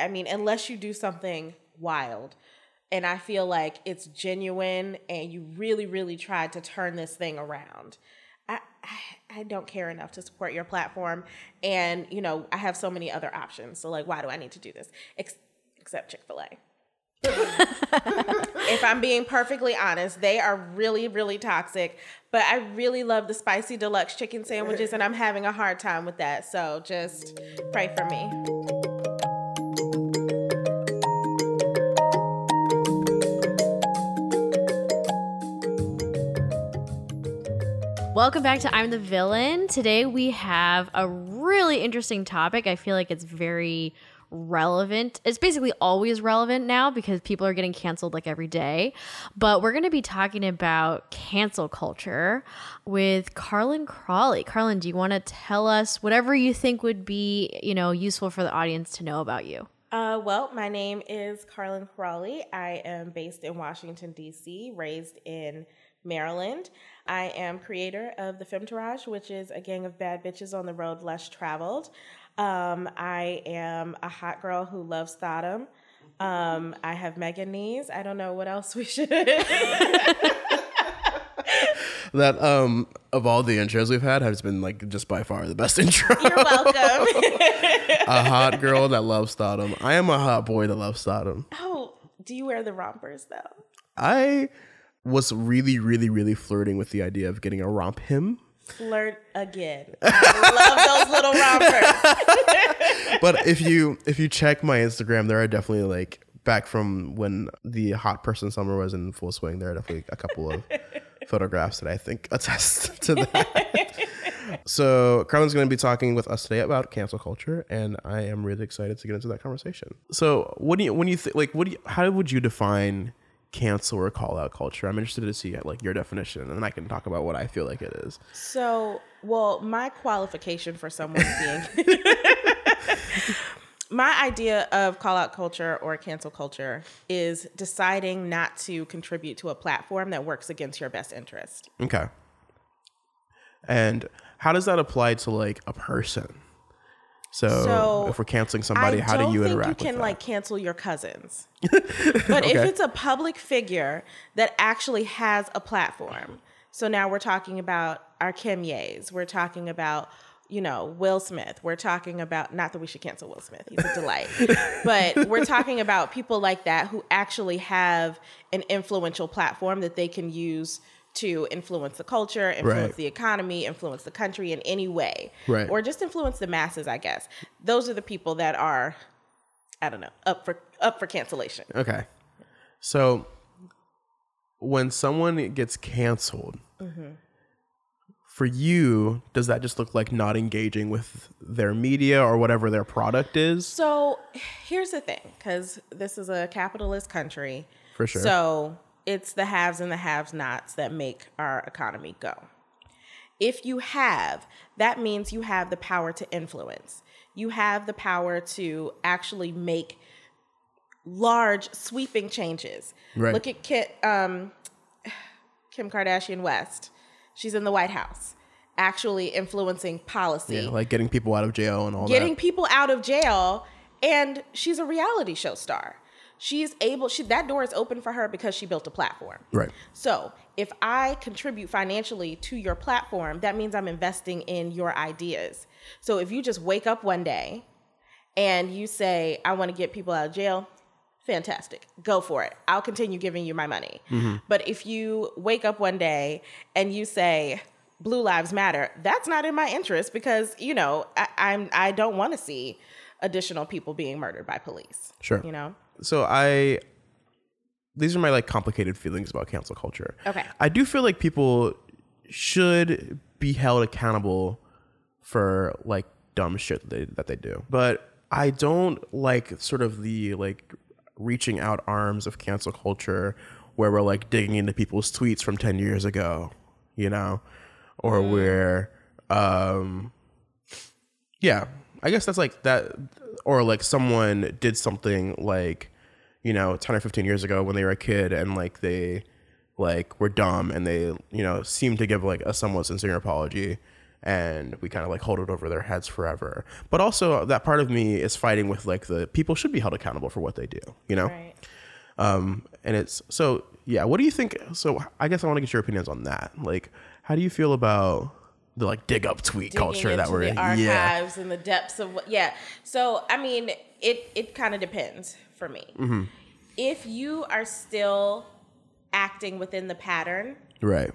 I mean, unless you do something wild, and I feel like it's genuine and you really, really tried to turn this thing around. I, I, don't care enough to support your platform. And, you know, I have so many other options. So, like, why do I need to do this? Ex- except Chick fil A. if I'm being perfectly honest, they are really, really toxic. But I really love the spicy deluxe chicken sandwiches, and I'm having a hard time with that. So just pray for me. Welcome back to I'm the Villain. Today we have a really interesting topic. I feel like it's very relevant. It's basically always relevant now because people are getting canceled like every day. But we're going to be talking about cancel culture with Carlin Crawley. Carlin, do you want to tell us whatever you think would be, you know, useful for the audience to know about you? Uh, well, my name is Carlin Crawley. I am based in Washington, D.C., raised in Maryland. I am creator of the Femtourage, which is a gang of bad bitches on the road less traveled. Um, I am a hot girl who loves Sodom. Um, I have mega knees. I don't know what else we should. that um of all the intros we've had has been like just by far the best intro. You're welcome. a hot girl that loves Sodom. I am a hot boy that loves Sodom. Oh, do you wear the rompers though? I was really, really, really flirting with the idea of getting a RompHim. Flirt again. I love those little rompers. but if you if you check my Instagram, there are definitely like back from when the hot person summer was in full swing. There are definitely a couple of photographs that I think attest to that. so Carlin's going to be talking with us today about cancel culture, and I am really excited to get into that conversation. So, what do you when you think like what do you how would you define cancel or call out culture. I'm interested to see like your definition, and then I can talk about what I feel like it is. So, well, my qualification for someone being my idea of call out culture or cancel culture is deciding not to contribute to a platform that works against your best interest. Okay. And how does that apply to like a person? So, so, if we're canceling somebody, how do you interact? You can like cancel your cousins, but okay. if it's a public figure that actually has a platform, so now we're talking about our Kimye's, we're talking about you know Will Smith, we're talking about not that we should cancel Will Smith, he's a delight, but we're talking about people like that who actually have an influential platform that they can use to influence the culture, influence right. the economy, influence the country in any way, right. or just influence the masses. I guess those are the people that are, I don't know, up for up for cancellation. Okay, so when someone gets canceled. Mm-hmm. For you, does that just look like not engaging with their media or whatever their product is? So, here's the thing because this is a capitalist country. For sure. So, it's the haves and the have nots that make our economy go. If you have, that means you have the power to influence. You have the power to actually make large, sweeping changes. Right. Look at Kit, um, Kim Kardashian West. She's in the White House, actually influencing policy. Yeah, like getting people out of jail and all getting that. Getting people out of jail, and she's a reality show star she's able she that door is open for her because she built a platform. Right. So if i contribute financially to your platform that means i'm investing in your ideas. So if you just wake up one day and you say i want to get people out of jail fantastic. Go for it. I'll continue giving you my money. Mm-hmm. but if you wake up one day and you say blue lives matter that's not in my interest because you know I, i'm i don't want to see additional people being murdered by police sure. you know so I these are my like complicated feelings about cancel culture. Okay. I do feel like people should be held accountable for like dumb shit that they, that they do. But I don't like sort of the like reaching out arms of cancel culture where we're like digging into people's tweets from 10 years ago, you know, or mm. where um yeah, I guess that's like that or like someone did something like you know 10 or 15 years ago when they were a kid and like they like were dumb and they you know seemed to give like a somewhat sincere apology and we kind of like hold it over their heads forever. But also that part of me is fighting with like the people should be held accountable for what they do, you know? Right. Um, and it's so yeah. What do you think? So I guess I want to get your opinions on that. Like, how do you feel about the like dig up tweet Digging culture that we're the in? archives Yeah, and the depths of what yeah so i mean it it kind of depends for me Mm-hmm. if you are still acting within the pattern right.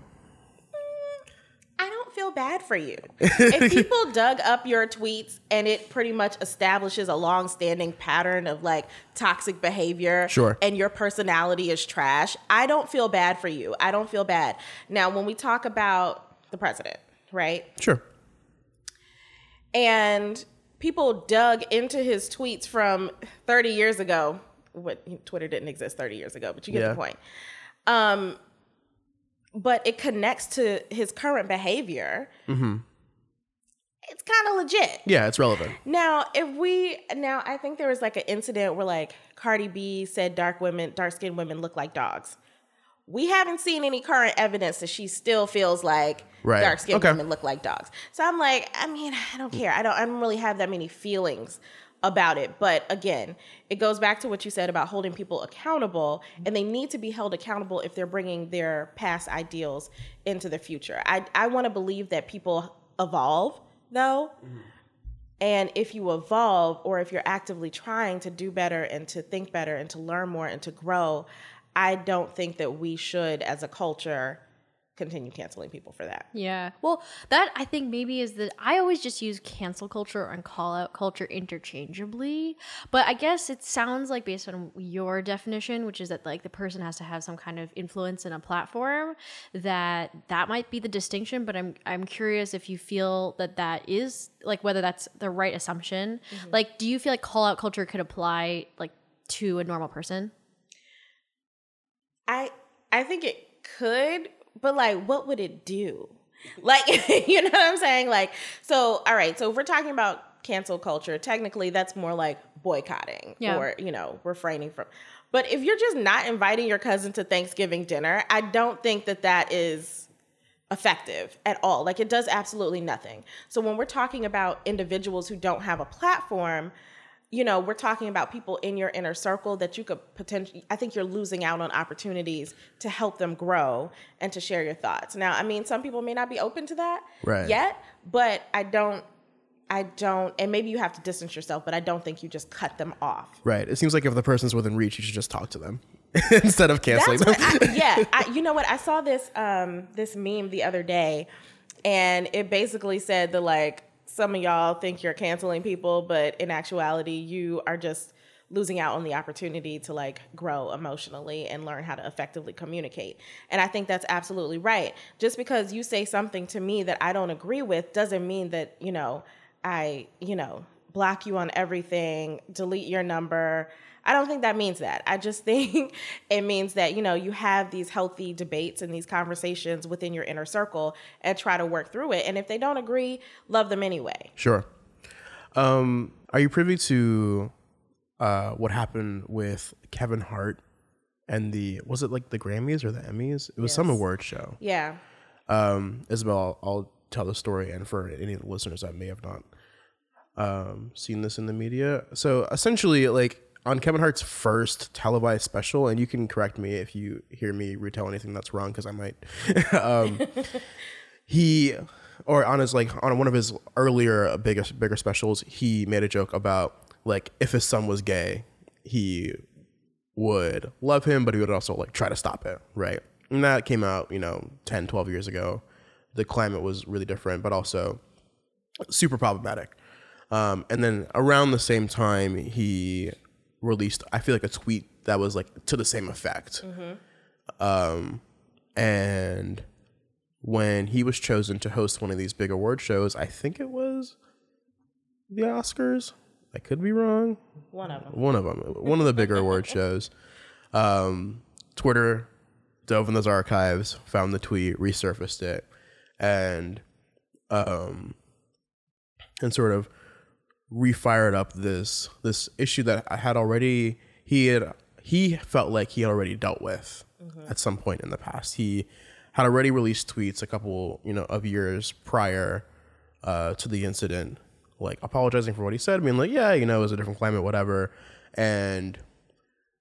I don't feel bad for you. if people dug up your tweets and it pretty much establishes a long-standing pattern of like toxic behavior Sure. and your personality is trash, I don't feel bad for you. I don't feel bad. Now, when we talk about the president, right? Sure. and people dug into his tweets from 30 years ago. What Twitter didn't exist 30 years ago, but you get Yeah. the point. Um, but it connects to his current behavior. It's kind of legit. Yeah, it's relevant. Now, if we now, I think there was like an incident where like Cardi B said dark women, dark skinned women look like dogs. We haven't seen any current evidence that she still feels like Right. dark skinned Okay. women look like dogs. So I'm like, I mean, I don't care. I don't. I don't really have that many feelings about it. But again, it goes back to what you said about holding people accountable, and they need to be held accountable if they're bringing their past ideals into the future. I I want to believe that people evolve though. And if you evolve or if you're actively trying to do better and to think better and to learn more and to grow, I don't think that we should, as a culture, continue canceling people for that. Yeah. Well, that I think maybe is that I always just use cancel culture and call out culture interchangeably. But I guess it sounds like based on your definition, which is that like the person has to have some kind of influence in a platform, that that might be the distinction, but I'm I'm curious if you feel that that is like whether that's the right assumption. Mm-hmm. Like do you feel like call out culture could apply like to a normal person? I I think it could, but like what would it do? Like you know what I'm saying? Like so all right, so if we're talking about cancel culture, technically that's more like boycotting Yeah. or, you know, refraining from. But if you're just not inviting your cousin to Thanksgiving dinner, I don't think that that is effective at all. Like it does absolutely nothing. So when we're talking about individuals who don't have a platform, you know, we're talking about people in your inner circle that you could potentially, I think you're losing out on opportunities to help them grow and to share your thoughts. Now, I mean, some people may not be open to that Right. yet, but I don't, I don't, and maybe you have to distance yourself, but I don't think you just cut them off. Right. It seems like if the person's within reach, you should just talk to them instead of canceling That's them. I, yeah. I, you know what? I saw this um this meme the other day, and it basically said the like some of y'all think you're canceling people, but in actuality, you are just losing out on the opportunity to like grow emotionally and learn how to effectively communicate. And I think that's absolutely right. Just because you say something to me that I don't agree with doesn't mean that, you know, I, you know, block you on everything, delete your number. I don't think that means that. I just think it means that, you know, you have these healthy debates and these conversations within your inner circle and try to work through it. And if they don't agree, love them anyway. Sure. Um, are you privy to uh, what happened with Kevin Hart and the was it like the Grammys or the Emmys? It was some award show. Yeah. Um, Isabel, I'll, I'll tell the story, and for any of the listeners that may have not um, seen this in the media, so essentially, like on Kevin Hart's first televised special, and you can correct me if you hear me retell anything that's wrong, because I might. um, he, or on his like on one of his earlier bigger bigger specials, he made a joke about like if his son was gay, he would love him, but he would also like try to stop it, right? And that came out, you know, 10, 12 years ago. The climate was really different, but also super problematic. Um, and then around the same time, he released, I feel like, a tweet that was like to the same effect. Um, and when he was chosen to host one of these big award shows, I think it was the Oscars. I could be wrong One of them. one of them, one of the bigger award shows. Um, Twitter dove in those archives, found the tweet, resurfaced it, and um, and sort of refired up this this issue that I had already he had he felt like he had already dealt with at some point in the past. He had already released tweets a couple you know of years prior uh, to the incident, like apologizing for what he said, being like, yeah, you know, it was a different climate, whatever. And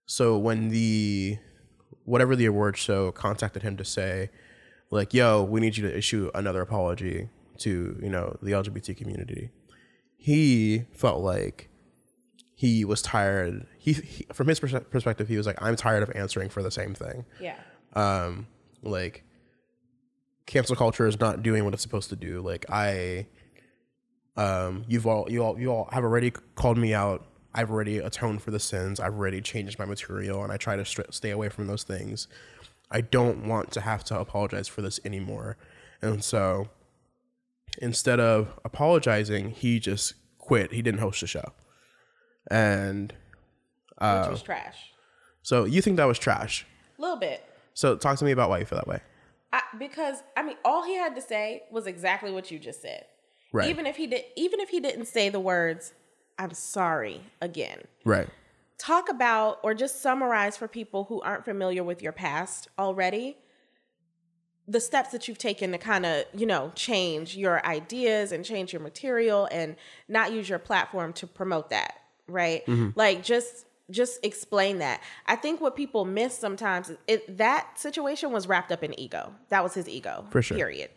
so when the whatever the award show contacted him to say, like, yo, we need you to issue another apology to, you know, the LGBT community, he felt like he was tired. He, he from his pers- perspective, he was like, I'm tired of answering for the same thing. Yeah. Um, like cancel culture is not doing what it's supposed to do. Like I, um, you've all you all you all have already called me out. I've already atoned for the sins. I've already changed my material, and I try to st- stay away from those things. I don't want to have to apologize for this anymore. And so, instead of apologizing, he just quit. He didn't host the show, and Which was uh, trash. so you think that was trash. A little bit. So talk to me about why you feel that way. I, because I mean, all he had to say was exactly what you just said. Right. Even if he did, even if he didn't say the words "I'm sorry" again, Right. talk about or just summarize for people who aren't familiar with your past already the steps that you've taken to kind of you know change your ideas and change your material and not use your platform to promote that right? Mm-hmm. Like just just explain that. I think what people miss sometimes is it, that situation was wrapped up in ego. That was his ego For sure. period.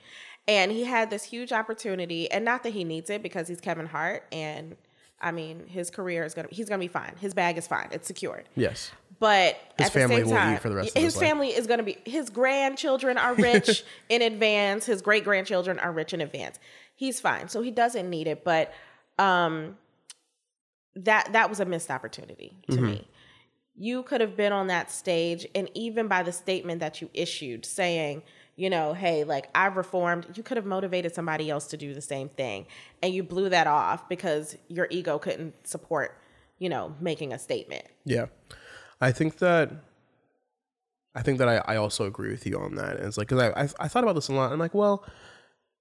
And he had this huge opportunity and not that he needs it because he's kevin hart and i mean his career is gonna he's gonna be fine his bag is fine it's secured Yes. but His family will eat for the rest of his his life. family is going to be his grandchildren are rich in advance. His great grandchildren are rich in advance. He's fine, so he doesn't need it. But um, that that was a missed opportunity to Mm-hmm. me. You could have been on that stage, and even by the statement that you issued, saying, you know, hey, like I've reformed, you could have motivated somebody else to do the same thing, and you blew that off because your ego couldn't support, you know, making a statement. Yeah. I think that I think that I, I also agree with you on that. And it's like because I, I I thought about this a lot. I'm like, well,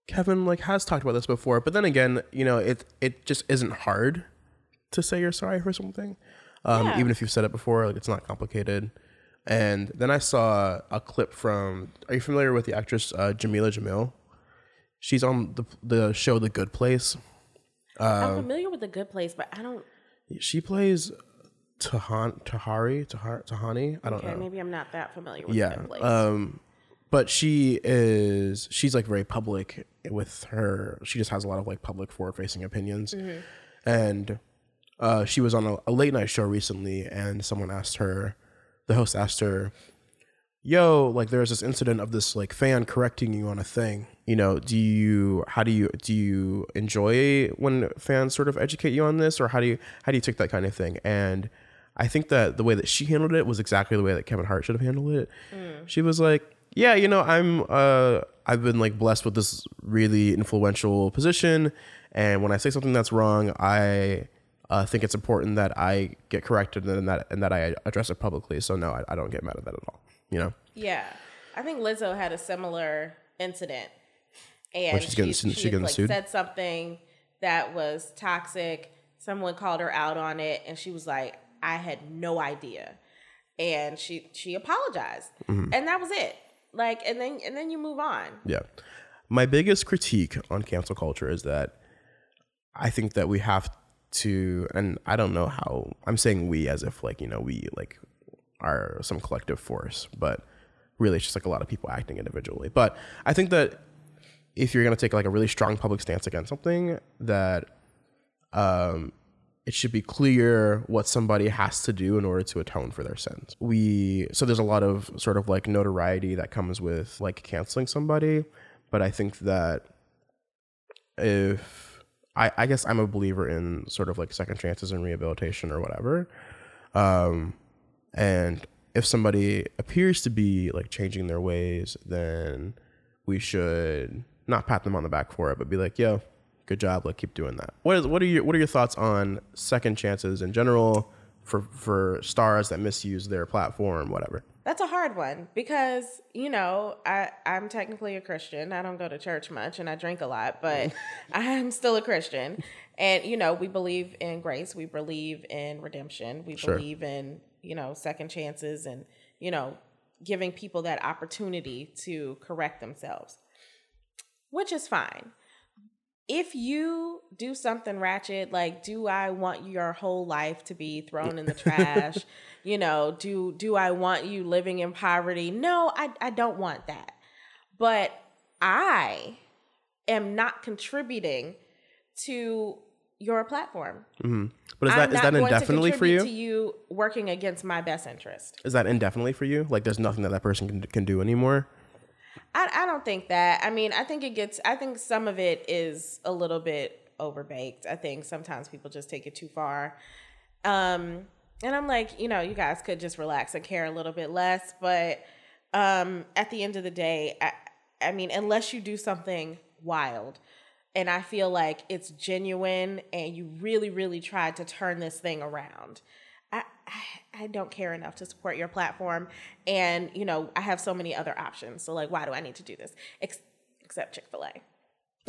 Kevin like has talked about this before, but then again, you know, it it just isn't hard to say you're sorry for something, um, Yeah. even if you've said it before. Like it's not complicated. And then I saw a clip from. Are you familiar with the actress uh, Jamila Jamil? She's on the the show The Good Place. Um, I'm familiar with the good place, but I don't. She plays Tahan Tahari Tahar, Tahani. I don't Okay, know. maybe I'm not that familiar with yeah the good place. um but she is she's like very public with her she just has a lot of like public forward facing opinions Mm-hmm. and uh she was on a, a late night show recently and someone asked her the host asked her yo like there's this incident of this like fan correcting you on a thing. You know do you how do you do you enjoy when fans sort of educate you on this or how do you how do you take that kind of thing? And i think that the way that she handled it was exactly the way that kevin hart should have handled it. She was like yeah you know i'm uh i've been like blessed with this really influential position and when i say something that's wrong i uh, think it's important that I get corrected and that and that I address it publicly. So no, I, I don't get mad at that at all. You know, yeah, I think Lizzo had a similar incident, and When she's getting- she, she she getting like sued? said something that was toxic. Someone called her out on it, and she was like, "I had no idea," and she she apologized, Mm-hmm. and that was it. Like, and then and then you move on. yeah. My biggest critique on cancel culture is that I think that we have to, and I don't know how I'm saying we as if like you know we like are some collective force, but really it's just like a lot of people acting individually. But I think that if you're gonna take like a really strong public stance against something, that um, it should be clear what somebody has to do in order to atone for their sins. We so there's a lot of sort of like notoriety that comes with like canceling somebody, but I think that if I, I guess I'm a believer in sort of like second chances and rehabilitation or whatever. Um, and if somebody appears to be like changing their ways, then we should not pat them on the back for it, but be like, yo, good job, like keep doing that. What is what are your what are your thoughts on second chances in general for for stars that misuse their platform, whatever? That's a hard one because, you know, I, I'm technically a Christian. I don't go to church much and I drink a lot, but mm. I'm still a Christian. And, you know, we believe in grace. We believe in redemption. We Sure. believe in, you know, second chances and, you know, giving people that opportunity to correct themselves, which is fine. If you do something ratchet, like do I want your whole life to be thrown in the trash? you know, do do I want you living in poverty? No, I, I don't want that. But I am not contributing to your platform. Mm-hmm. But is that is that indefinitely for you? To you working against my best interest. Is that indefinitely for you? Like, there's nothing that that person can can do anymore. I, I don't think that. I mean, I think it gets. I think some of it is a little bit overbaked. I think sometimes people just take it too far. Um, and I'm like, you know, you guys could just relax and care a little bit less. But um, at the end of the day, I, I mean, unless you do something wild, and I feel like it's genuine and you really, really tried to turn this thing around. I, don't care enough to support your platform. And, you know, I have so many other options. So, like, why do I need to do this? Ex- except Chick fil A.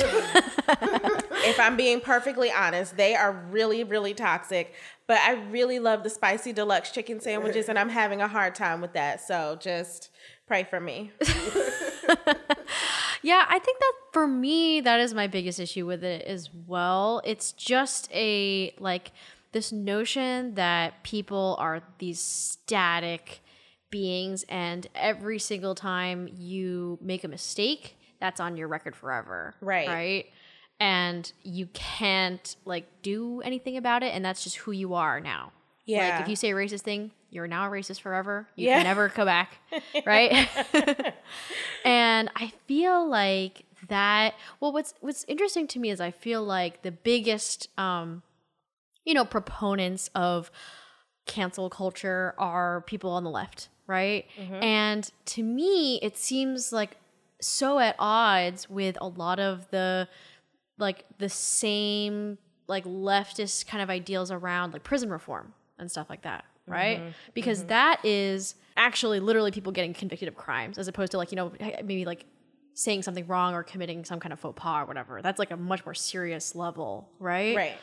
if I'm being perfectly honest, they are really, really toxic. But I really love the spicy deluxe chicken sandwiches, and I'm having a hard time with that. So just pray for me. Yeah, I think that for me, that is my biggest issue with it as well. It's just a like this notion that people are these static beings, and every single time you make a mistake, that's on your record forever. Right. Right. And you can't like do anything about it, and that's just who you are now. Yeah. Like if you say a racist thing, you're now a racist forever. You yeah. can never go back. right? and I feel like that well what's what's interesting to me is I feel like the biggest um you know proponents of cancel culture are people on the left, right? Mm-hmm. And to me it seems like so at odds with a lot of the like the same like leftist kind of ideals around like prison reform and stuff like that, right? Mm-hmm. Because mm-hmm. that is actually literally people getting convicted of crimes as opposed to like, you know, maybe like saying something wrong or committing some kind of faux pas or whatever. That's like a much more serious level, right? Right.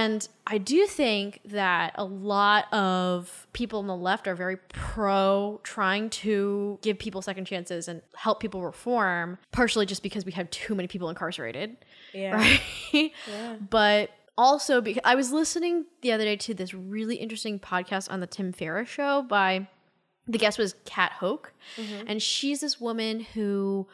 And I do think that a lot of people on the left are very pro trying to give people second chances and help people reform, partially just because we have too many people incarcerated. Yeah. Right. Yeah. but also because I was listening the other day to this really interesting podcast on the Tim Ferriss show by the guest was Cat Hoke, mm-hmm. and she's this woman who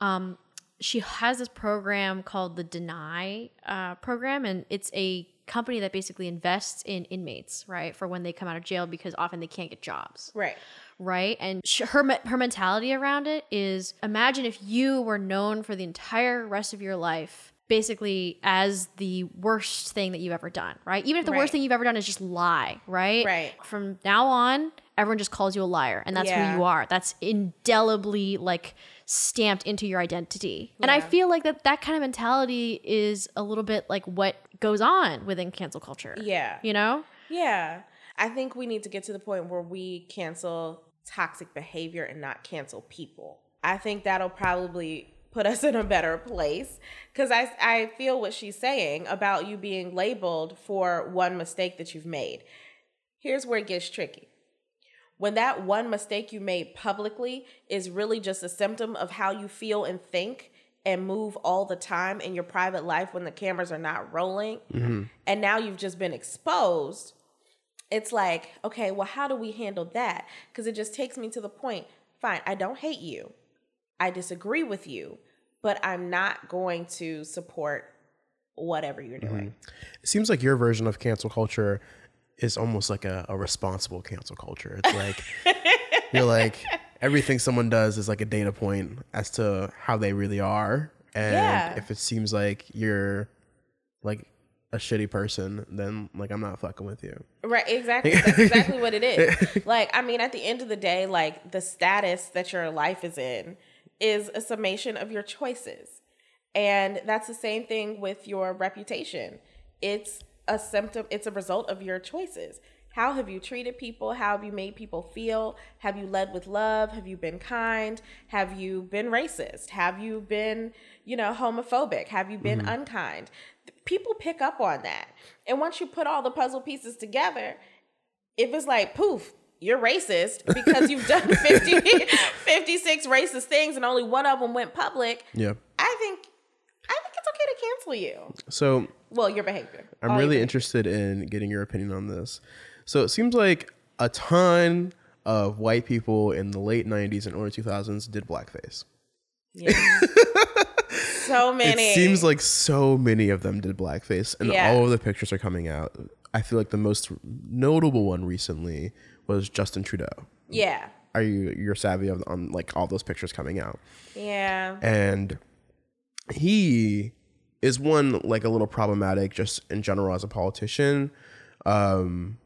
um, she has this program called the Defy uh, program, and it's a company that basically invests in inmates, right, for when they come out of jail because often they can't get jobs, right. Right, and she, her her mentality around it is: imagine if you were known for the entire rest of your life basically as the worst thing that you've ever done, right? Even if the right. worst thing you've ever done is just lie, right? Right. From now on, everyone just calls you a liar, and that's yeah. who you are. That's indelibly like stamped into your identity. Yeah. And I feel like that that kind of mentality is a little bit like what goes on within cancel culture. Yeah. You know? Yeah. I think we need to get to the point where we cancel toxic behavior and not cancel people. I think that'll probably put us in a better place because I, I feel what she's saying about you being labeled for one mistake that you've made here's where it gets tricky when that one mistake you made publicly is really just a symptom of how you feel and think and move all the time in your private life when the cameras are not rolling mm-hmm. and now you've just been exposed it's like okay well how do we handle that because it just takes me to the point fine i don't hate you I disagree with you, but I'm not going to support whatever you're doing. Mm-hmm. It seems like your version of cancel culture is almost like a, a responsible cancel culture. It's like you're like everything someone does is like a data point as to how they really are. And yeah. if it seems like you're like a shitty person, then like I'm not fucking with you. Right, exactly. That's exactly what it is. Like, I mean, at the end of the day, like the status that your life is in is a summation of your choices. And that's the same thing with your reputation. It's a symptom, it's a result of your choices. How have you treated people? How have you made people feel? Have you led with love? Have you been kind? Have you been racist? Have you been, you know, homophobic? Have you been mm-hmm. unkind? People pick up on that. And once you put all the puzzle pieces together, if it's like poof, you're racist because you've done 50, 56 racist things and only one of them went public. Yeah. I think I think it's okay to cancel you. So Well, your behavior. I'm really behavior. interested in getting your opinion on this. So it seems like a ton of white people in the late 90s and early 2000s did blackface. Yeah. so many. It seems like so many of them did blackface, and Yeah. all of the pictures are coming out. I feel like the most notable one recently was Justin Trudeau. Yeah. Are you you're savvy of on like all those pictures coming out? Yeah. and he is one like a little problematic just in general as a politician um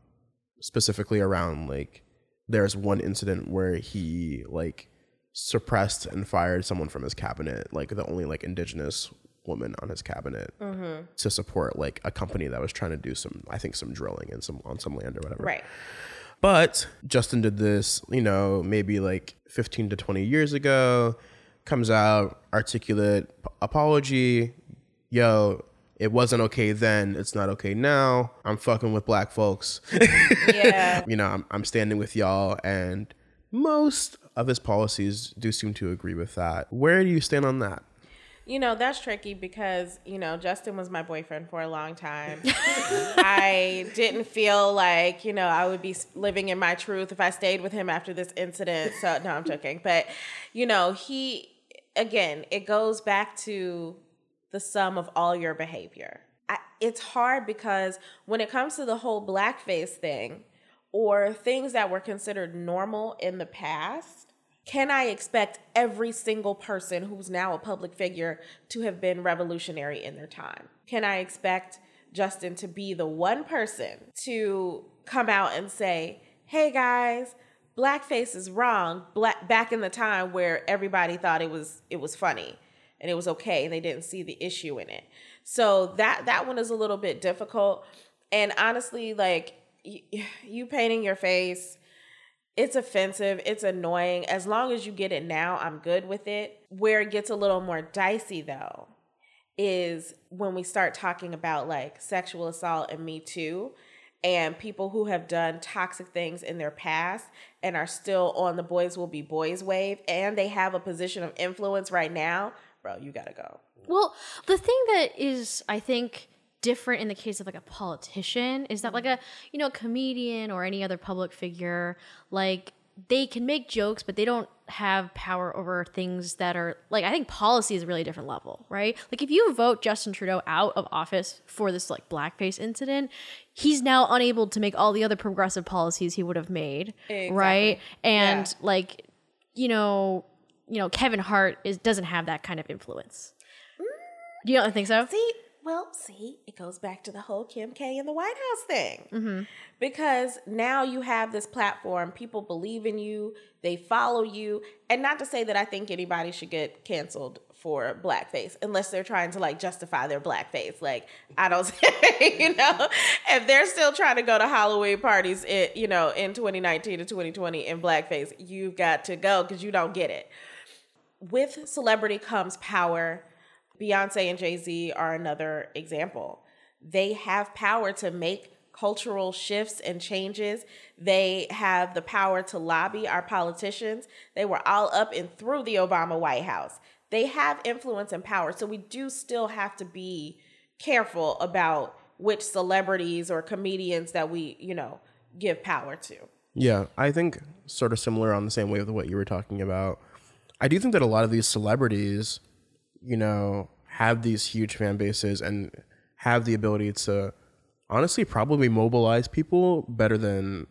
specifically around like there's one incident where he like suppressed and fired someone from his cabinet like the only like indigenous woman on his cabinet mm-hmm. to support like a company that was trying to do some i think some drilling in some on some land or whatever Right. but Justin did this, you know, maybe like 15 to 20 years ago, comes out, articulate apology. Yo, it wasn't okay then. It's not okay now. I'm fucking with black folks. Yeah. you know, I'm, I'm standing with y'all. And most of his policies do seem to agree with that. Where do you stand on that? You know, that's tricky because, you know, Justin was my boyfriend for a long time. I didn't feel like, you know, I would be living in my truth if I stayed with him after this incident. So, no, I'm joking. But, you know, he, again, it goes back to the sum of all your behavior. I, it's hard because when it comes to the whole blackface thing or things that were considered normal in the past, can I expect every single person who's now a public figure to have been revolutionary in their time? Can I expect Justin to be the one person to come out and say, hey guys, blackface is wrong black back in the time where everybody thought it was it was funny and it was okay and they didn't see the issue in it. So that that one is a little bit difficult. And honestly like y- you painting your face it's offensive it's annoying. As long as you get it now i'm good with it. Where it gets a little more dicey though is when we start talking about like sexual assault and me too and people who have done toxic things in their past and are still on the boys will be boys wave and they have a position of influence right now bro you gotta go Well, the thing that is, I think, different in the case of like a politician is that like a you know comedian or any other public figure, like they can make jokes, but they don't have power over things that are like I think policy is a really different level, right? Like if you vote Justin Trudeau out of office for this like blackface incident, he's now unable to make all the other progressive policies he would have made, right? And Yeah. like you know, you know, Kevin Hart is doesn't have that kind of influence. You don't think so? See, well, see, it goes back to the whole Kim K and the White House thing. Mm-hmm. Because now you have this platform, people believe in you, they follow you. And not to say that I think anybody should get canceled for blackface unless they're trying to like justify their blackface. Like, I don't say, you know, if they're still trying to go to Halloween parties, it, you know, in 2019 to 2020 in blackface, you've got to go because you don't get it with celebrity comes power. Beyonce and Jay Z are another example. They have power to make cultural shifts and changes. They have the power to lobby our politicians. They were all up and through the Obama White House. They have influence and power. So we do still have to be careful about which celebrities or comedians that we, you know, give power to. Yeah, I think sort of similar on the same way with what you were talking about. I do think that a lot of these celebrities, you know, have these huge fan bases and have the ability to honestly probably mobilize people better than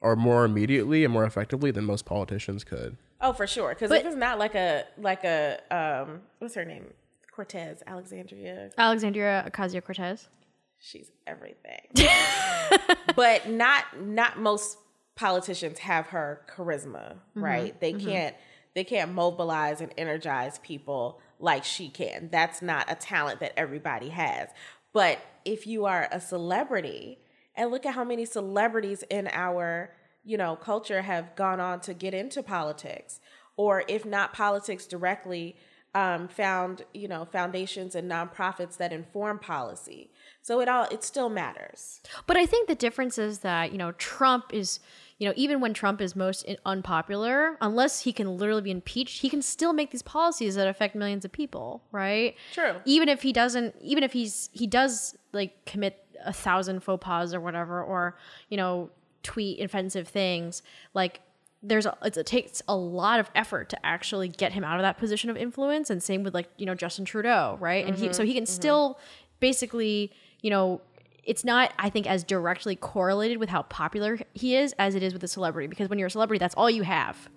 or more immediately and more effectively than most politicians could. Oh, for sure. Because if it's not like a like a um, what's her name? Cortez, Alexandria. Alexandria Ocasio Cortez. She's everything. but not not most politicians have her charisma, right? They can't they can't mobilize and energize people like she can. That's not a talent that everybody has. But if you are a celebrity, and look at how many celebrities in our, you know, culture have gone on to get into politics, or if not politics directly, um, found you know foundations and nonprofits that inform policy. So it all it still matters. But I think the difference is that you know Trump is you know even when Trump is most unpopular, unless he can literally be impeached, he can still make these policies that affect millions of people, right? True. Even if he doesn't, even if he's he does like commit a thousand faux pas or whatever, or you know tweet offensive things, like there's a, it takes a lot of effort to actually get him out of that position of influence and same with like you know Justin Trudeau right and he mm-hmm, so he can mm-hmm. still basically you know it's not i think as directly correlated with how popular he is as it is with a celebrity because when you're a celebrity that's all you have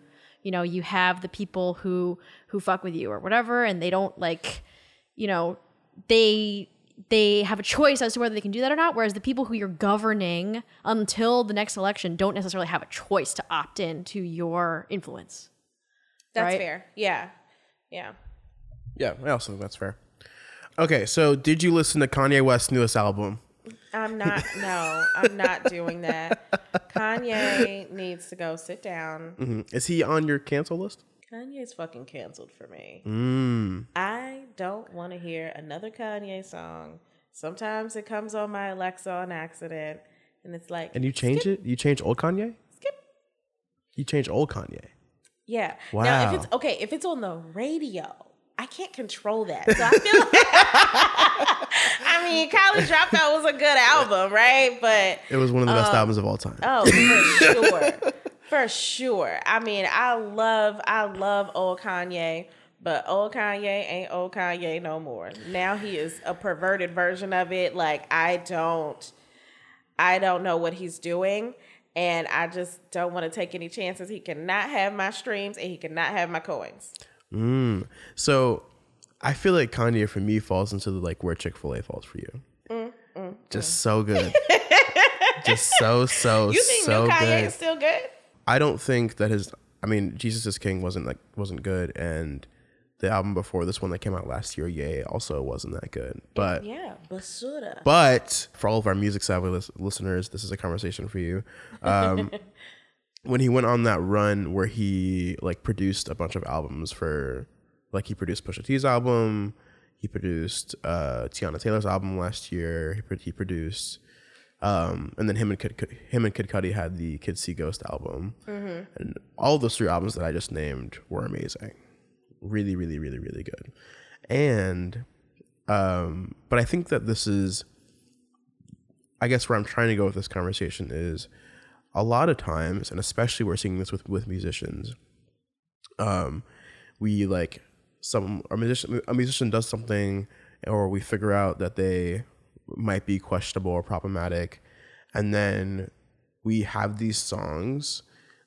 you know you have the people who who fuck with you or whatever and they don't like you know they they have a choice as to whether they can do that or not. Whereas the people who you're governing until the next election don't necessarily have a choice to opt in to your influence. That's right? fair. Yeah. Yeah. Yeah, I also think that's fair. Okay, so did you listen to Kanye West's newest album? I'm not. No, I'm not doing that. Kanye needs to go sit down. hmm Is he on your cancel list? Kanye's fucking canceled for me. Mm. I don't want to hear another Kanye song. Sometimes it comes on my Alexa on accident, and it's like. And you change it? You change old Kanye? Skip. You change old Kanye. Yeah. Now, Wow. if it's okay, if it's on the radio, I can't control that. So I feel like. I mean, College Dropout was a good album, right? But It was one of the Um, best albums of all time. Oh, for sure. For sure. I mean, I love I love old Kanye, but old Kanye ain't old Kanye no more. Now he is a perverted version of it. Like I don't I don't know what he's doing. And I just don't want to take any chances. He cannot have my streams and he cannot have my coins. Mm. So I feel like Kanye for me falls into the like where Chick fil A falls for you. Mm, Just so good. Just so, so, You think so new Kanye good. is still good? I don't think that his I mean, Jesus is King wasn't like wasn't good and the album before this one that came out last year, Ye, also wasn't that good. But Yeah, basura. But for all of our music savvy lis- listeners, this is a conversation for you. Um, when he went on that run where he like produced a bunch of albums for, like he produced Pusha T's album, he produced uh, Teyana Taylor's album last year. He, pro- he produced, um, and then him and Kid, him and Kid Cudi had the Kids See Ghosts album, and all those three albums that I just named were amazing, really, really, really, really good, and um, but I think that this is, I guess, where I'm trying to go with this conversation is a lot of times, and especially we're seeing this with with musicians. Um, we like some a musician a musician does something, or we figure out that they might be questionable or problematic, and then we have these songs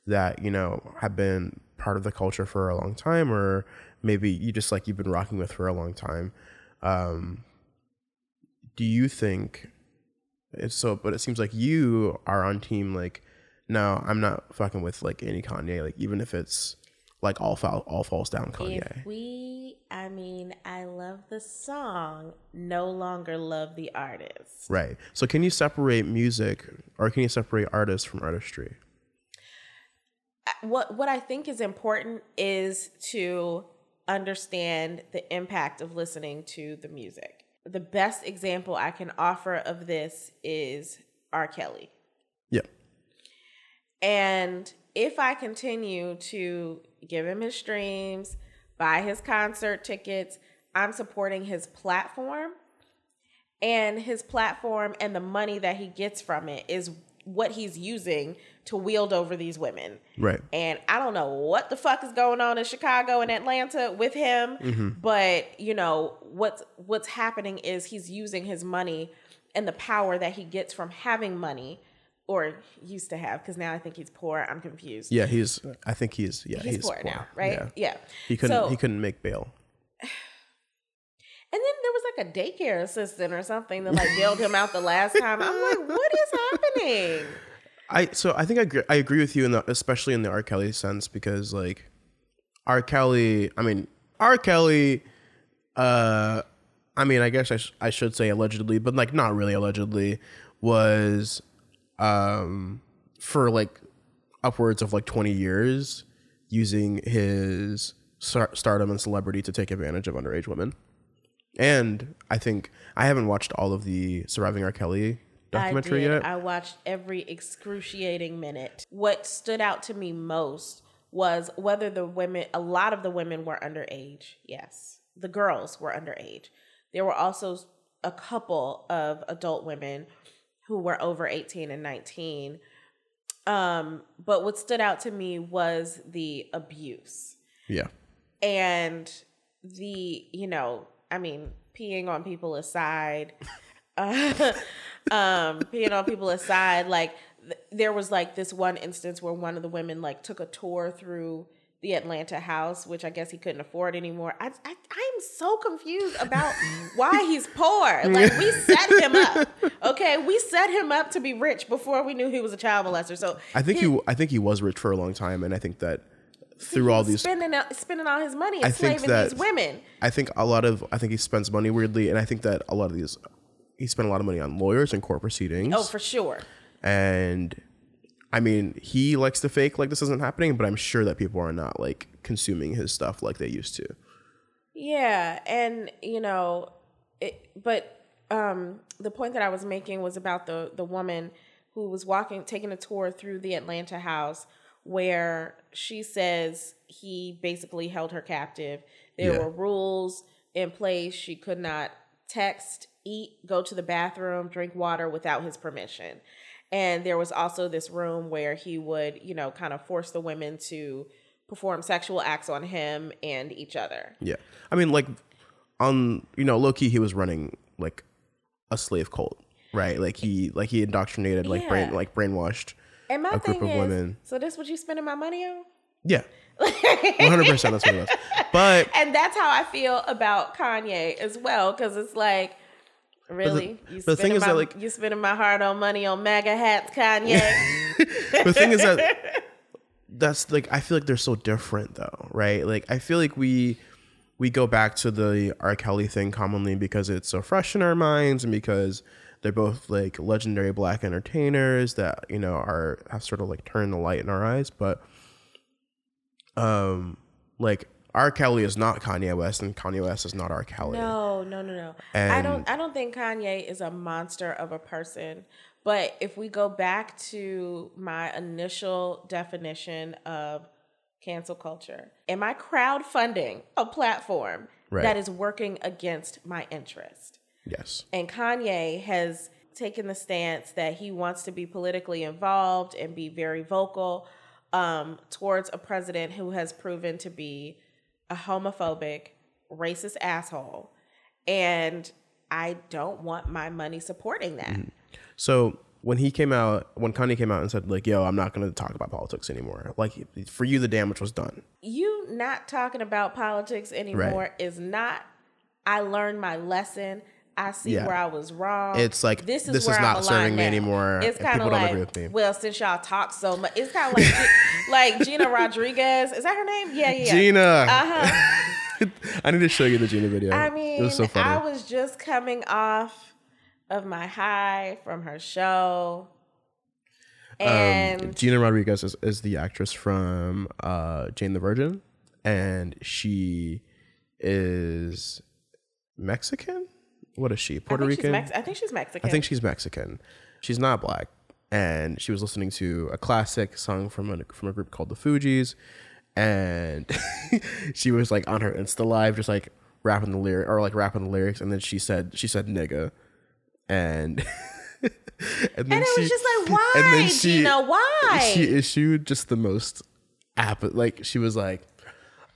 that you know have been part of the culture for a long time, or maybe you just like you've been rocking with for a long time. Um, do you think it's so? But it seems like you are on team like, no, I'm not fucking with like any Kanye. Like even if it's like all fall, all falls down Kanye. If we, I mean, I love the song, no longer love the artist. Right. So can you separate music or can you separate artists from artistry? Uh, what what I think is important is to understand the impact of listening to the music. The best example I can offer of this is R. Kelly. Yeah. And if I continue to give him his streams, buy his concert tickets, I'm supporting his platform. And his platform and the money that he gets from it is what he's using to wield over these women. Right. And I don't know what the fuck is going on in Chicago and Atlanta with him, mm-hmm. but you know, what's what's happening is he's using his money and the power that he gets from having money or used to have because now I think he's poor. I'm confused. Yeah, he's. I think he's. Yeah, he's, he's, poor, now, right? Yeah. Yeah. He couldn't. So- he couldn't make bail. And then there was like a daycare assistant or something that like bailed him out the last time. I'm like, what is happening? I so I think I agree, I agree with you in the especially in the R. Kelly sense because like R. Kelly. I mean R. Kelly. Uh, I mean I guess I sh- I should say allegedly, but like not really allegedly was um for like upwards of like 20 years using his star- stardom and celebrity to take advantage of underage women. And I think I haven't watched all of the Surviving R. Kelly documentary I did. yet. I watched every excruciating minute. What stood out to me most was whether the women, a lot of the women were underage. Yes, the girls were underage. There were also a couple of adult women who were over 18 and 19. Um, but what stood out to me was the abuse yeah. and the you know i mean peeing on people aside uh, um peeing on people aside like th- there was like this one instance where one of the women like took a tour through the Atlanta house, which I guess he couldn't afford anymore. I, I I'm so confused about why he's poor. Like we set him up, okay? We set him up to be rich before we knew he was a child molester. So I think he, I think he was rich for a long time, and I think that through all these, spending spending all his money I enslaving that- these women. I think a lot of, I think he spends money weirdly, and I think that a lot of these, he spent a lot of money on lawyers and court proceedings. Oh, for sure. and I mean, he likes to fake like this isn't happening, but I'm sure that people are not like consuming his stuff like they used to. Yeah, and you know, it, but um, the point that I was making was about the the woman who was walking, taking a tour through the Atlanta house, where she says he basically held her captive. There Yeah. were rules in place; she could not text, eat, go to the bathroom, drink water without his permission. And there was also this room where he would, you know, kind of force the women to perform sexual acts on him and each other. Yeah, I mean, like on you know, low key, he was running like a slave cult, right? Like he like he indoctrinated, like brain like brainwashed. And my A group thing of is, women. so this what you spending my money on? Yeah, one hundred percent. That's what it was. But And that's how I feel about Kanye as well, because it's like, really, you the thing spending is my, that, like- you spending my hard on money on MAGA hats, Kanye. the thing is that that's like I feel like they're so different though, right? Like I feel like we we go back to the R. Kelly thing commonly because it's so fresh in our minds and because they're both like legendary black entertainers that, you know, are have sort of like turned the light in our eyes. But um like R. Kelly is not Kanye West and Kanye West is not R. Kelly. No, no, no, no. I don't. I don't think Kanye is a monster of a person. But if we go back to my initial definition of cancel culture, am I crowdfunding a platform Right. that is working against my interest? Yes. And Kanye has taken the stance that he wants to be politically involved and be very vocal um, towards a president who has proven to be a homophobic, racist asshole. And I don't want my money supporting that. Mm-hmm. So when he came out, when Kanye came out and said like, "Yo, I'm not going to talk about politics anymore," like for you, the damage was done. You not talking about politics anymore is not. I learned my lesson. I see Yeah. where I was wrong. It's like, this is I'm not serving me now. anymore, It's kind of like, agree with me. well, since y'all talk so much, it's kind of like G- like Gina Rodriguez. Is that her name? Yeah, yeah. Gina, Uh huh. I need to show you the Gina video. I it mean, was so funny. I was just coming off of my high from her show, and um, Gina Rodriguez is, is the actress from uh, Jane the Virgin, and she is Mexican. What is she? I Puerto she's Rican. Mex- I think she's Mexican. I think she's Mexican. She's not black, and she was listening to a classic song from a from a group called the Fugees, and she was like on her Insta live, just like rapping the lyric or like rapping the lyrics, and then she said she said nigga, and and then and it she, was just like, why, and then she- Gina? Why? she issued just the most app like she was like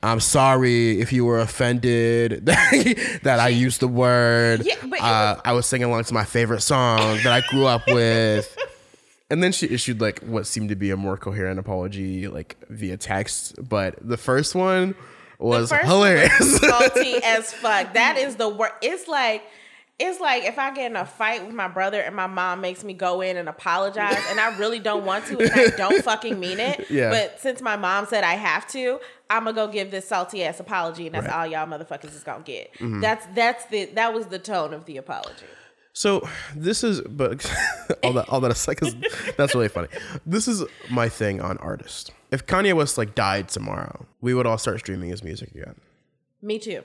I'm sorry if you were offended that I used the word. Yeah, but uh, I was singing along to my favorite song that I grew up with. And then she issued like what seemed to be a more coherent apology, like via text. But the first one was First hilarious. was salty as fuck. That is the worst. It's like it's like if I get in a fight with my brother and my mom makes me go in and apologize and I really don't want to and I don't fucking mean it. Yeah. But since my mom said I have to, I'm gonna go give this salty ass apology and that's Right. Mm-hmm. all y'all motherfuckers is gonna get. That's that's the that was the tone of the apology. So this is, but all that, all that aside, 'cause that's really funny. This is my thing on artists. if Kanye West like died tomorrow, we would all start streaming his music again. Me too.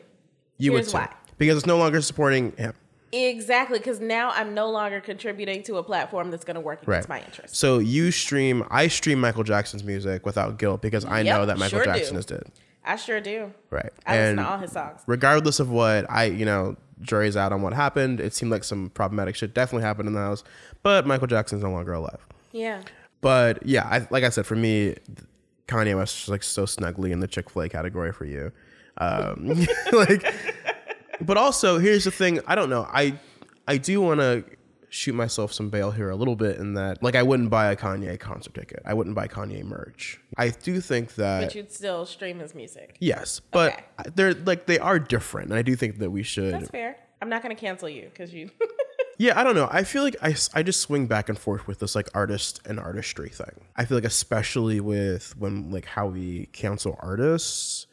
You Here's would too. why. Because it's no longer supporting him. Exactly, because now I'm no longer contributing to a platform that's going to work against Right. my interest. So you stream I stream Michael Jackson's music without guilt because I Yep, know that Michael sure Jackson do. is dead. I sure do. Right. I and listen to all his songs. regardless of what I, you know, jury's out on what happened. It seemed like some problematic shit definitely happened in the house, but Michael Jackson's no longer alive. Yeah. But yeah, I, like I said, for me, Kanye West is like so snugly in the Chick Fil A category for you. Um, like, but also here's the thing. I don't know. I I do want to shoot myself some bail here a little bit in that, like, I wouldn't buy a Kanye concert ticket. I wouldn't buy Kanye merch. I do think that But you'd still stream his music. yes, but Okay. they're like they are different, and I do think that we should. That's fair. I'm not going to cancel you because you. Yeah, I don't know. I feel like I, I just swing back and forth with this like artist and artistry thing. I feel like especially with when like how we cancel artists,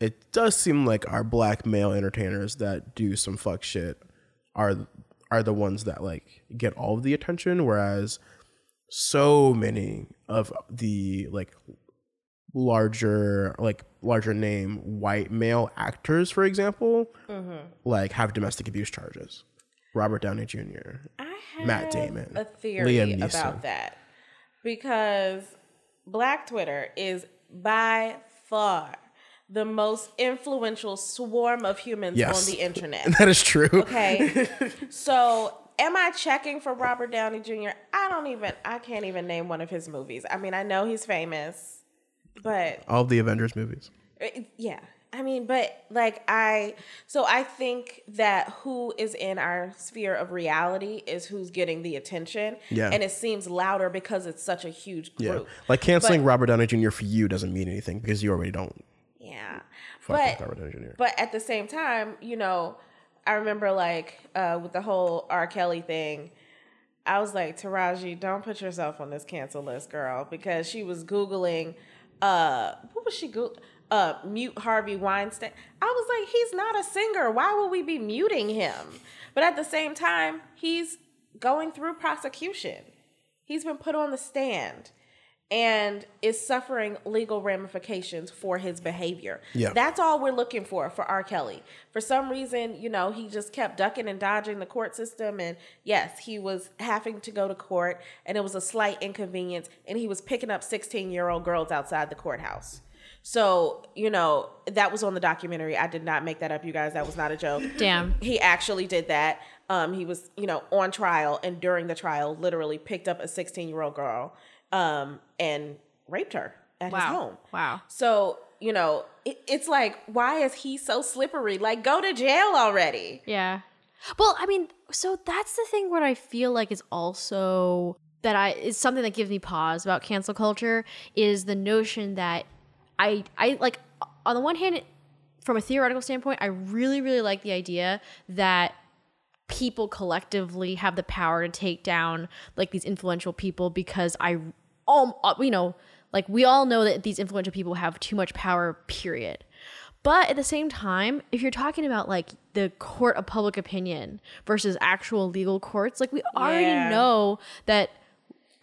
it does seem like our black male entertainers that do some fuck shit are are the ones that like get all of the attention, whereas so many of the like larger like larger name white male actors, for example, mm-hmm. like have domestic abuse charges. Robert Downey Jr. I have Matt Damon, a theory about that because Black Twitter is by far the most influential swarm of humans Yes. on the internet. That is true. Okay. so am I checking for Robert Downey Jr.? I don't even I can't even name one of his movies. I mean, I know he's famous, but All the Avengers movies. uh, yeah. I mean, but like I so I think that who is in our sphere of reality is who's getting the attention. Yeah. And it seems louder because it's such a huge Yeah. group. Like canceling But- Robert Downey Jr. for you doesn't mean anything because you already don't Yeah. fuck But Robert But at the same time, you know, I remember like uh, with the whole R. Kelly thing, I was like, Taraji, don't put yourself on this cancel list, girl, because she was Googling, uh, what was she Googling? Uh, mute Harvey Weinstein. I was like, he's not a singer. Why would we be muting him? But at the same time, he's going through prosecution. He's been put on the stand and is suffering legal ramifications for his behavior. Yeah. That's all we're looking for for R. Kelly. For some reason, you know, he just kept ducking and dodging the court system. And yes, he was having to go to court and it was a slight inconvenience. And he was picking up 16 year old girls outside the courthouse. So, you know, that was on the documentary. I did not make that up, you guys. That was not a joke. Damn. He actually did that. Um, he was, you know, on trial and during the trial, literally picked up a 16 year old girl um, and raped her at his home. Wow. So, you know, it, it's like, why is he so slippery? Like, go to jail already. Yeah. Well, I mean, so that's the thing what I feel like is also that I is something that gives me pause about cancel culture is the notion that I I like on the one hand from a theoretical standpoint, I really really like the idea that people collectively have the power to take down like these influential people because I all you know like we all know that these influential people have too much power period. But at the same time, if you're talking about like the court of public opinion versus actual legal courts, like we already Yeah. know that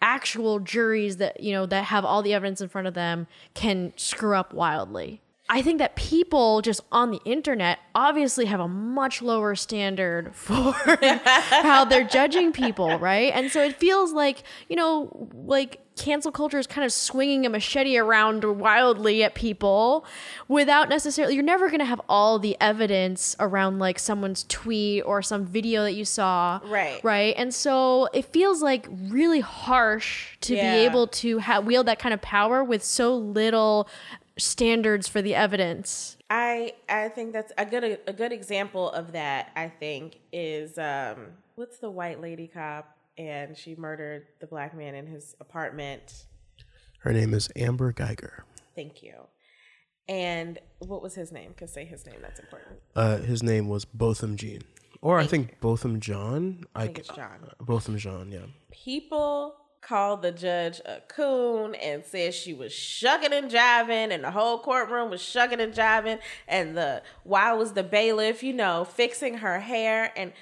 actual juries that you know that have all the evidence in front of them can screw up wildly. I think that people just on the internet obviously have a much lower standard for how they're judging people, right? And so it feels like, you know, like cancel culture is kind of swinging a machete around wildly at people without necessarily, you're never going to have all the evidence around like someone's tweet or some video that you saw. Right. Right. And so it feels like really harsh to Yeah. be able to ha- wield that kind of power with so little standards for the evidence. I I think that's a good a good example of that. I think is um what's the white lady cop and she murdered the black man in his apartment. Her name is Amber Geiger. Thank you. And what was his name? Cause say his name. That's important. Uh, his name was Botham Jean, or I think Botham John. I, think it's John. Botham John. Yeah. People called the judge a coon and said she was shucking and jiving, and the whole courtroom was shucking and jiving, and the why was the bailiff, you know, fixing her hair and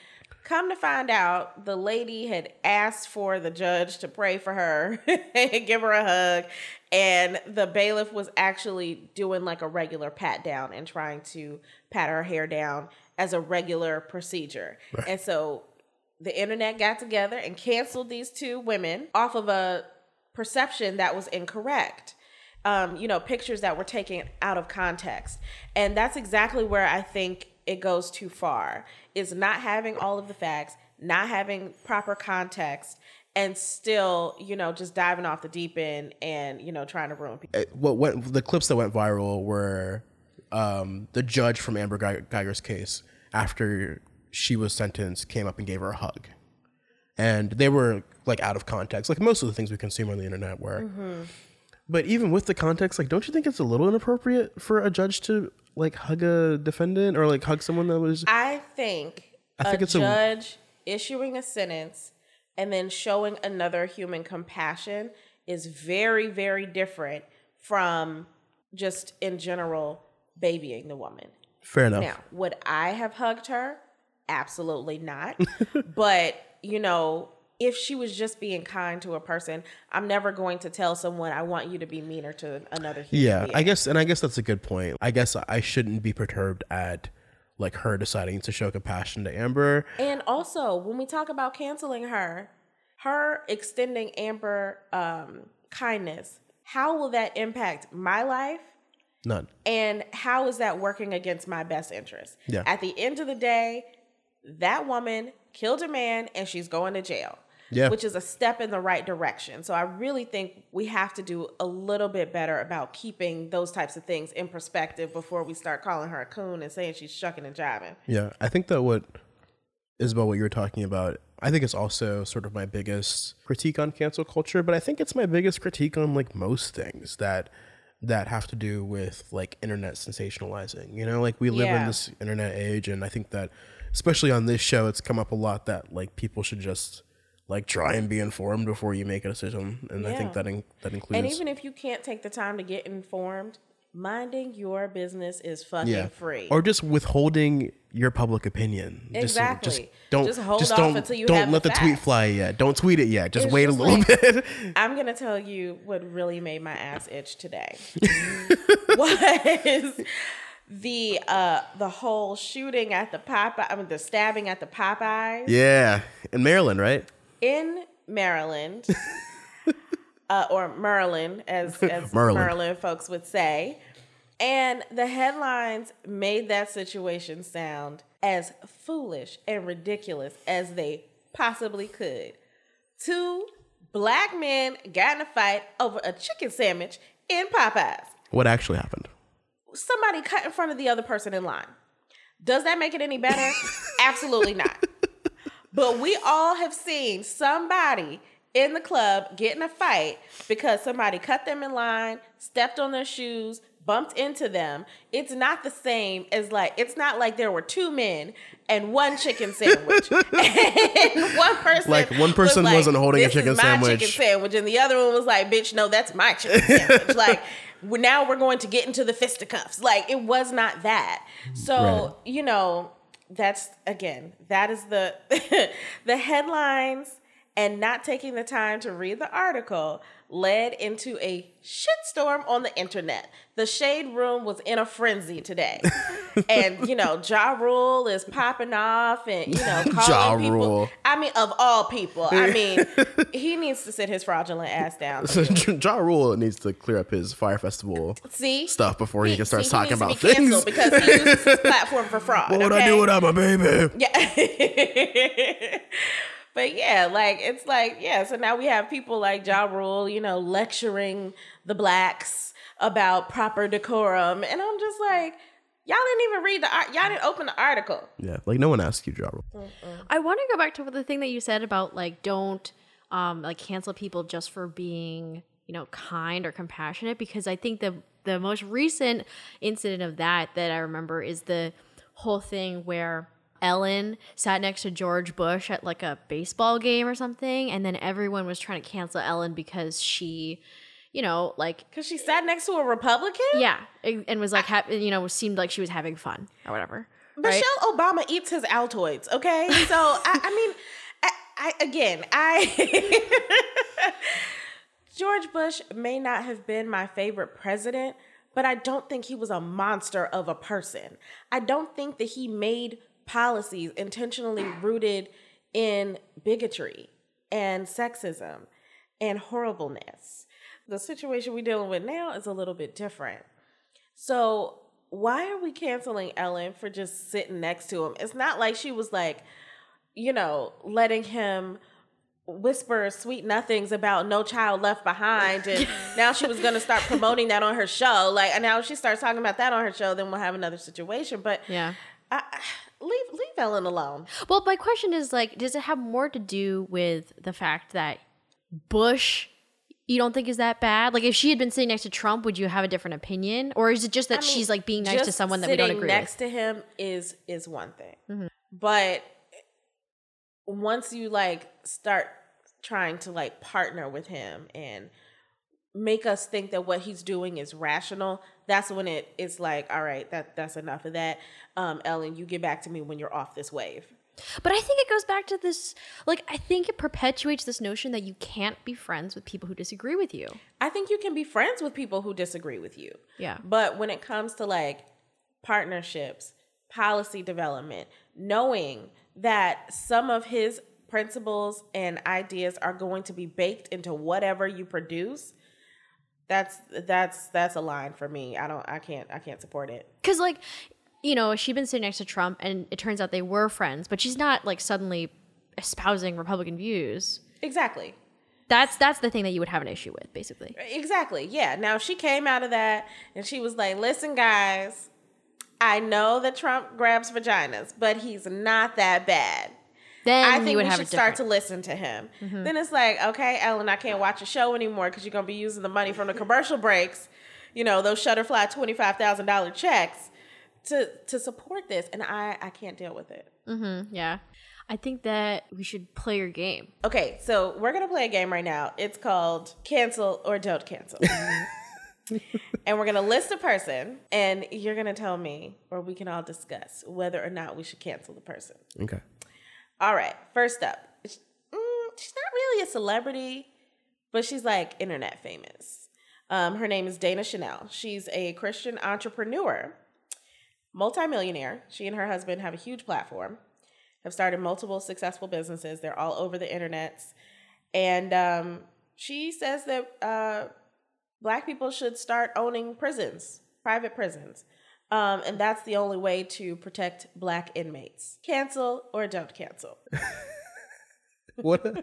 Come to find out, the lady had asked for the judge to pray for her and give her a hug. And the bailiff was actually doing like a regular pat down and trying to pat her hair down as a regular procedure. Right. And so the internet got together and canceled these two women off of a perception that was incorrect. Um, you know, pictures that were taken out of context. And that's exactly where I think it goes too far is not having all of the facts, not having proper context, and still, you know, just diving off the deep end and, you know, trying to ruin people. Eh, what went, the clips that went viral were um, the judge from Amber Geiger's case after she was sentenced came up and gave her a hug. And they were like out of context, like most of the things we consume on the internet were. Mm-hmm. But even with the context, like, don't you think it's a little inappropriate for a judge to like hug a defendant or like hug someone that was? I think I think a it's judge a... issuing a sentence and then showing another human compassion is very, very different from just in general babying the woman. Fair enough. Now, would I have hugged her? Absolutely not. but, you know, if she was just being kind to a person, I'm never going to tell someone I want you to be meaner to another human Yeah, being. I guess and I guess that's a good point. I guess I shouldn't be perturbed at like her deciding to show compassion to Amber. And also, when we talk about canceling her, her extending Amber um, kindness, how will that impact my life? None. And how is that working against my best interest? Yeah. At the end of the day, that woman killed a man and she's going to jail yeah. which is a step in the right direction. So I really think we have to do a little bit better about keeping those types of things in perspective before we start calling her a coon and saying she's shucking and jiving. Yeah, I think that what Isabel, what you were talking about, I think it's also sort of my biggest critique on cancel culture, but I think it's my biggest critique on like most things that that have to do with like internet sensationalizing. You know, like we live yeah. in this internet age and I think that especially on this show it's come up a lot that like people should just like try and be informed before you make a decision and yeah. i think that in, that includes and even if you can't take the time to get informed minding your business is fucking yeah. free. Or just withholding your public opinion. Exactly just, just don't just hold just off don't, until you don't let the, the tweet fly yet. Don't tweet it yet. Just it's wait just a little like, bit. I'm gonna tell you what really made my ass itch today. Was the uh the whole shooting at the Popeye, I mean the stabbing at the Popeyes. Yeah, in Maryland, right? in Maryland, uh, or Maryland, as, as Maryland folks would say. And the headlines made that situation sound as foolish and ridiculous as they possibly could. Two black men got in a fight over a chicken sandwich in Popeyes. What actually happened? Somebody cut in front of the other person in line. Does that make it any better? Absolutely not. But we all have seen somebody in the club get in a fight because somebody cut them in line, stepped on their shoes, bumped into them. It's not the same as like it's not like there were two men and one chicken sandwich, and one person like one person was not holding a chicken sandwich, chicken sandwich, and the other one was like, "Bitch, no, that's my chicken sandwich." like now we're going to get into the fisticuffs. Like it was not that. So right. you know that's again that is the the headlines and not taking the time to read the article led into a shitstorm on the internet. The shade room was in a frenzy today. and, you know, Ja Rule is popping off and, you know, calling ja people. Rule. I mean, of all people. I mean, he needs to sit his fraudulent ass down. So ja Rule needs to clear up his Fyre Festival see? stuff before he, he can start see, talking about be things. Because he uses his platform for fraud. What would okay? I do without my baby? Yeah. But yeah, like it's like yeah. So now we have people like Ja Rule, you know, lecturing the blacks about proper decorum, and I'm just like, y'all didn't even read the y'all didn't open the article. Yeah, like no one asked you, Ja Rule. I want to go back to the thing that you said about like don't um like cancel people just for being you know kind or compassionate because I think the the most recent incident of that that I remember is the whole thing where Ellen sat next to George Bush at like a baseball game or something, and then everyone was trying to cancel Ellen because she, you know, like because she sat next to a Republican. Yeah, and was like, ah. ha- you know, seemed like she was having fun or whatever. Michelle right? Obama eats his Altoids. Okay, so I, I mean, I, I again, I George Bush may not have been my favorite president, but I don't think he was a monster of a person. I don't think that he made policies intentionally rooted in bigotry and sexism and horribleness. The situation we're dealing with now is a little bit different. So, why are we canceling Ellen for just sitting next to him? It's not like she was like, you know, letting him whisper sweet nothings about no child left behind and now she was going to start promoting that on her show like and now she starts talking about that on her show then we'll have another situation but yeah I, leave leave ellen alone well my question is like does it have more to do with the fact that bush you don't think is that bad like if she had been sitting next to trump would you have a different opinion or is it just that I mean, she's like being nice to someone that we don't agree with? next with? to him is is one thing mm-hmm. but once you like start trying to like partner with him and make us think that what he's doing is rational that's when it it's like all right that that's enough of that. Um ellen you get back to me when you're off this wave. But i think it goes back to this like i think it perpetuates this notion that you can't be friends with people who disagree with you. I think you can be friends with people who disagree with you. Yeah. But when it comes to like partnerships policy development knowing that some of his principles and ideas are going to be baked into whatever you produce that's that's that's a line for me. I don't i can't i can't support it. Because like you know she'd been sitting next to trump and it turns out they were friends but she's not like suddenly espousing republican views. Exactly. That's that's the thing that you would have an issue with basically. Exactly. Yeah. Now she came out of that and she was like listen guys I know that Trump grabs vaginas, but he's not that bad. Then I think we should start to listen to him. Mm-hmm. Then it's like, okay, Ellen, I can't watch a show anymore because you're gonna be using the money from the commercial breaks, you know, those Shutterfly twenty five thousand dollar checks to to support this, and I I can't deal with it. Mm-hmm, yeah. I think that we should play your game. Okay, so we're gonna play a game right now. It's called Cancel or Don't Cancel. and we're going to list a person, and you're going to tell me, or we can all discuss whether or not we should cancel the person. Okay. All right. First up, mm, she's not really a celebrity, but she's like internet famous. Um, her name is Dana Chanel. She's a Christian entrepreneur, multimillionaire. She and her husband have a huge platform, have started multiple successful businesses. They're all over the internets. And um, she says that uh, black people should start owning prisons, private prisons. Um, and that's the only way to protect black inmates. Cancel or don't cancel. what a,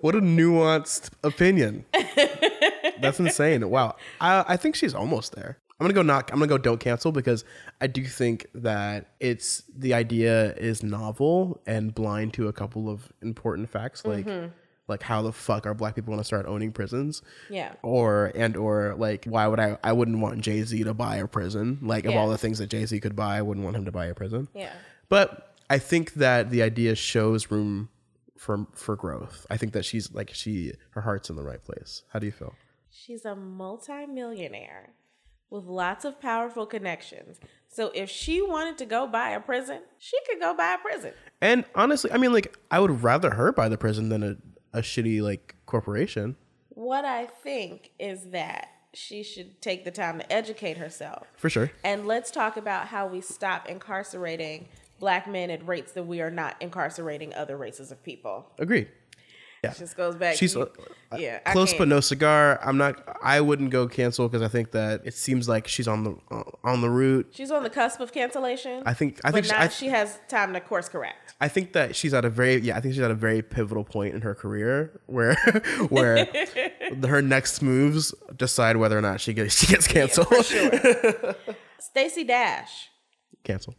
what a nuanced opinion. That's insane. Wow. I, I think she's almost there. I'm gonna go knock. I'm gonna go don't cancel because I do think that it's the idea is novel and blind to a couple of important facts. Like mm-hmm like how the fuck are black people going to start owning prisons? Yeah. Or and or like why would i i wouldn't want jay-z to buy a prison. Like yeah. of all the things that jay-z could buy i wouldn't want him to buy a prison. Yeah. But i think that the idea shows room for for growth. I think that she's like she her heart's in the right place. How do you feel? She's a multimillionaire with lots of powerful connections. So if she wanted to go buy a prison, she could go buy a prison. And honestly, I mean, like, I would rather her buy the prison than a, a shitty like corporation. What I think is that she should take the time to educate herself. For sure. And let's talk about how we stop incarcerating black men at rates that we are not incarcerating other races of people. Agreed. Yeah. It just goes back. She's uh, yeah, close but no cigar. I'm not. I wouldn't go cancel because I think that it seems like she's on the uh, on the route. She's on the cusp of cancellation. I think. I think she, I, she has time to course correct. I think that she's at a very yeah. I think she's at a very pivotal point in her career where where her next moves decide whether or not she gets she gets canceled. Yeah, sure. Stacey Dash. Cancel.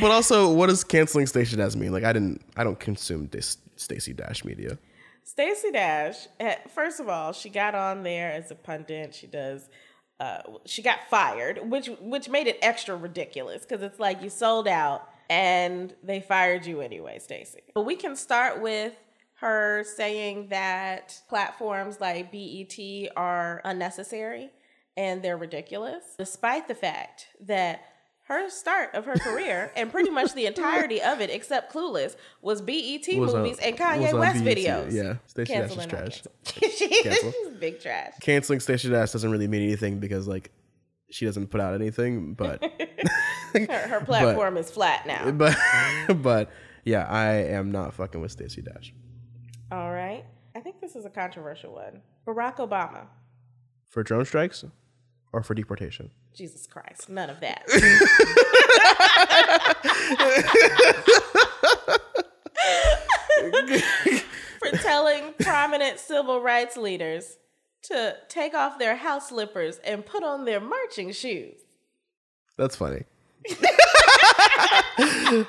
But also, what does canceling Stacey Dash mean? Like, I didn't, I don't consume this Stacey Dash media. Stacey Dash, eh, first of all, she got on there as a pundit. She does. Uh, she got fired, which which made it extra ridiculous because it's like you sold out and they fired you anyway, Stacey. But we can start with her saying that platforms like BET are unnecessary and they're ridiculous, despite the fact that her start of her career and pretty much the entirety of it, except Clueless, was BET Was on- movies and Kanye West BET, videos. Yeah, Stacey Dash is trash. She's big trash. Canceling Stacey Dash doesn't really mean anything because like she doesn't put out anything, but Her, her platform is flat now. but but yeah, I am not fucking with Stacey Dash All right. I think this is a controversial one. Barack Obama. for drone strikes or for deportation. Jesus Christ. None of that. For telling prominent civil rights leaders to take off their house slippers and put on their marching shoes. That's funny.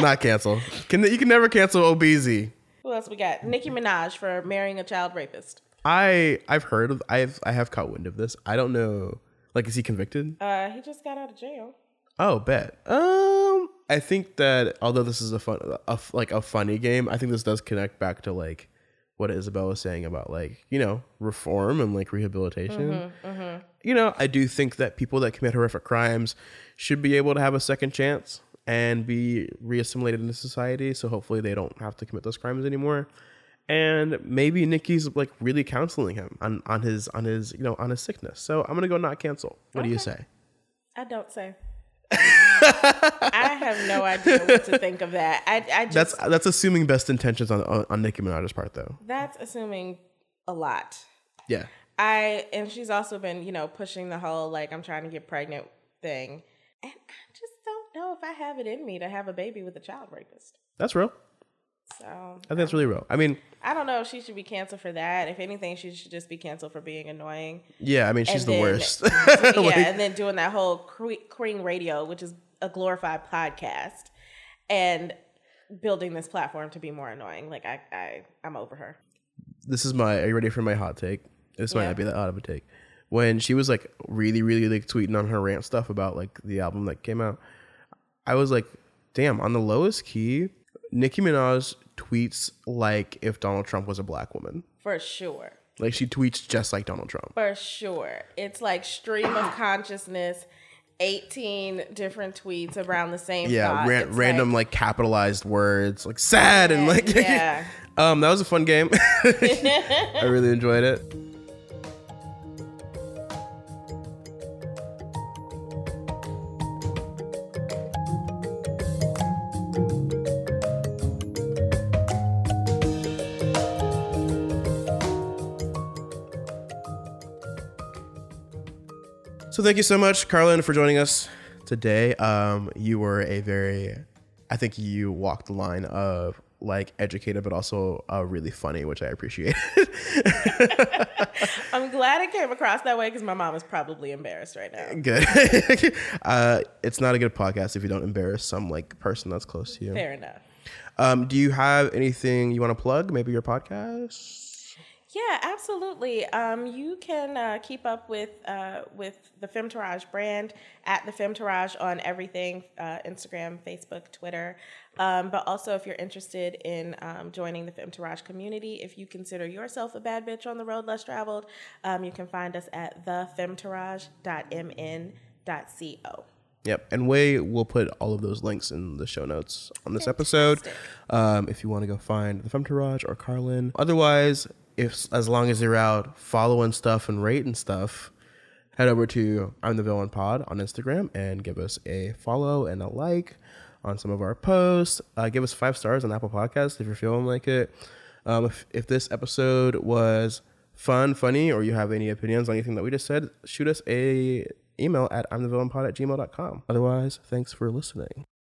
not cancel. Can you can never cancel OBZ. Who else we got? Nicki Minaj for marrying a child rapist. I I've heard of I've I have caught wind of this. I don't know. Like, is he convicted? Uh, he just got out of jail. Oh, bet. Um, I think that although this is a fun, a, like a funny game, I think this does connect back to like what Isabel was saying about like you know reform and like rehabilitation. You know, I do think that people that commit horrific crimes should be able to have a second chance and be reassimilated into society. So hopefully they don't have to commit those crimes anymore. And maybe Nicki's like really counseling him on, on his on his you know on his sickness. So I'm gonna go not cancel. What do you say? I don't say. I have no idea what to think of that. I, I just, That's that's assuming best intentions on, on on Nicki Minaj's part, though. that's assuming a lot. Yeah, I and she's also been, you know, pushing the whole like I'm trying to get pregnant thing. And I just don't know if I have it in me to have a baby with a child rapist. that's real. So I think that's really real. I mean, I don't know if she should be canceled for that. If anything, she should just be canceled for being annoying. yeah, I mean, she's And the then- worst. yeah, Like, and then doing that whole Queen Radio, which is a glorified podcast, and building this platform to be more annoying. Like I, I, I'm over her. this is my. Are you ready for my hot take? This might Yeah. not be that hot of a take. When she was like really, really like tweeting on her rant stuff about like the album that came out, I was like, damn. On the lowest key, Nicki Minaj tweets like if Donald Trump was a black woman. For sure. Like she tweets just like Donald Trump. For sure. It's like stream of consciousness, 18 different tweets around the same Yeah, It's random like, capitalized words like sad and like yeah. um that was a fun game. I really enjoyed it. So thank you so much, Carlin, for joining us today. Um, you were a very, I think you walked the line of like educated, but also uh, really funny, which I appreciate. I'm glad it came across that way because my mom is probably embarrassed right now. good. uh, it's not a good podcast if you don't embarrass some like person that's close to you. Fair enough. Um, do you have anything you want to plug? Maybe your podcast. Yeah, absolutely. Um, you can uh, keep up with uh, with the Femtourage brand at the Femtourage on everything uh, Instagram, Facebook, Twitter. Um, but also, if you're interested in um, joining the Femtourage community, if you consider yourself a bad bitch on the road less traveled, um, you can find us at thefemtourage.mn.co. Yep, and Way will put all of those links in the show notes on this episode. Um, if you want to go find the Femtourage or Carlin. Otherwise, if as long as you're out following stuff and rating stuff, head over to I'm the Villain Pod on Instagram and give us a follow and a like on some of our posts. Uh, give us five stars on Apple Podcasts if you're feeling like it. Um, if, if this episode was fun, funny, or you have any opinions on anything that we just said, shoot us a email at I'm the Villain Pod at gmail.com. Otherwise, thanks for listening.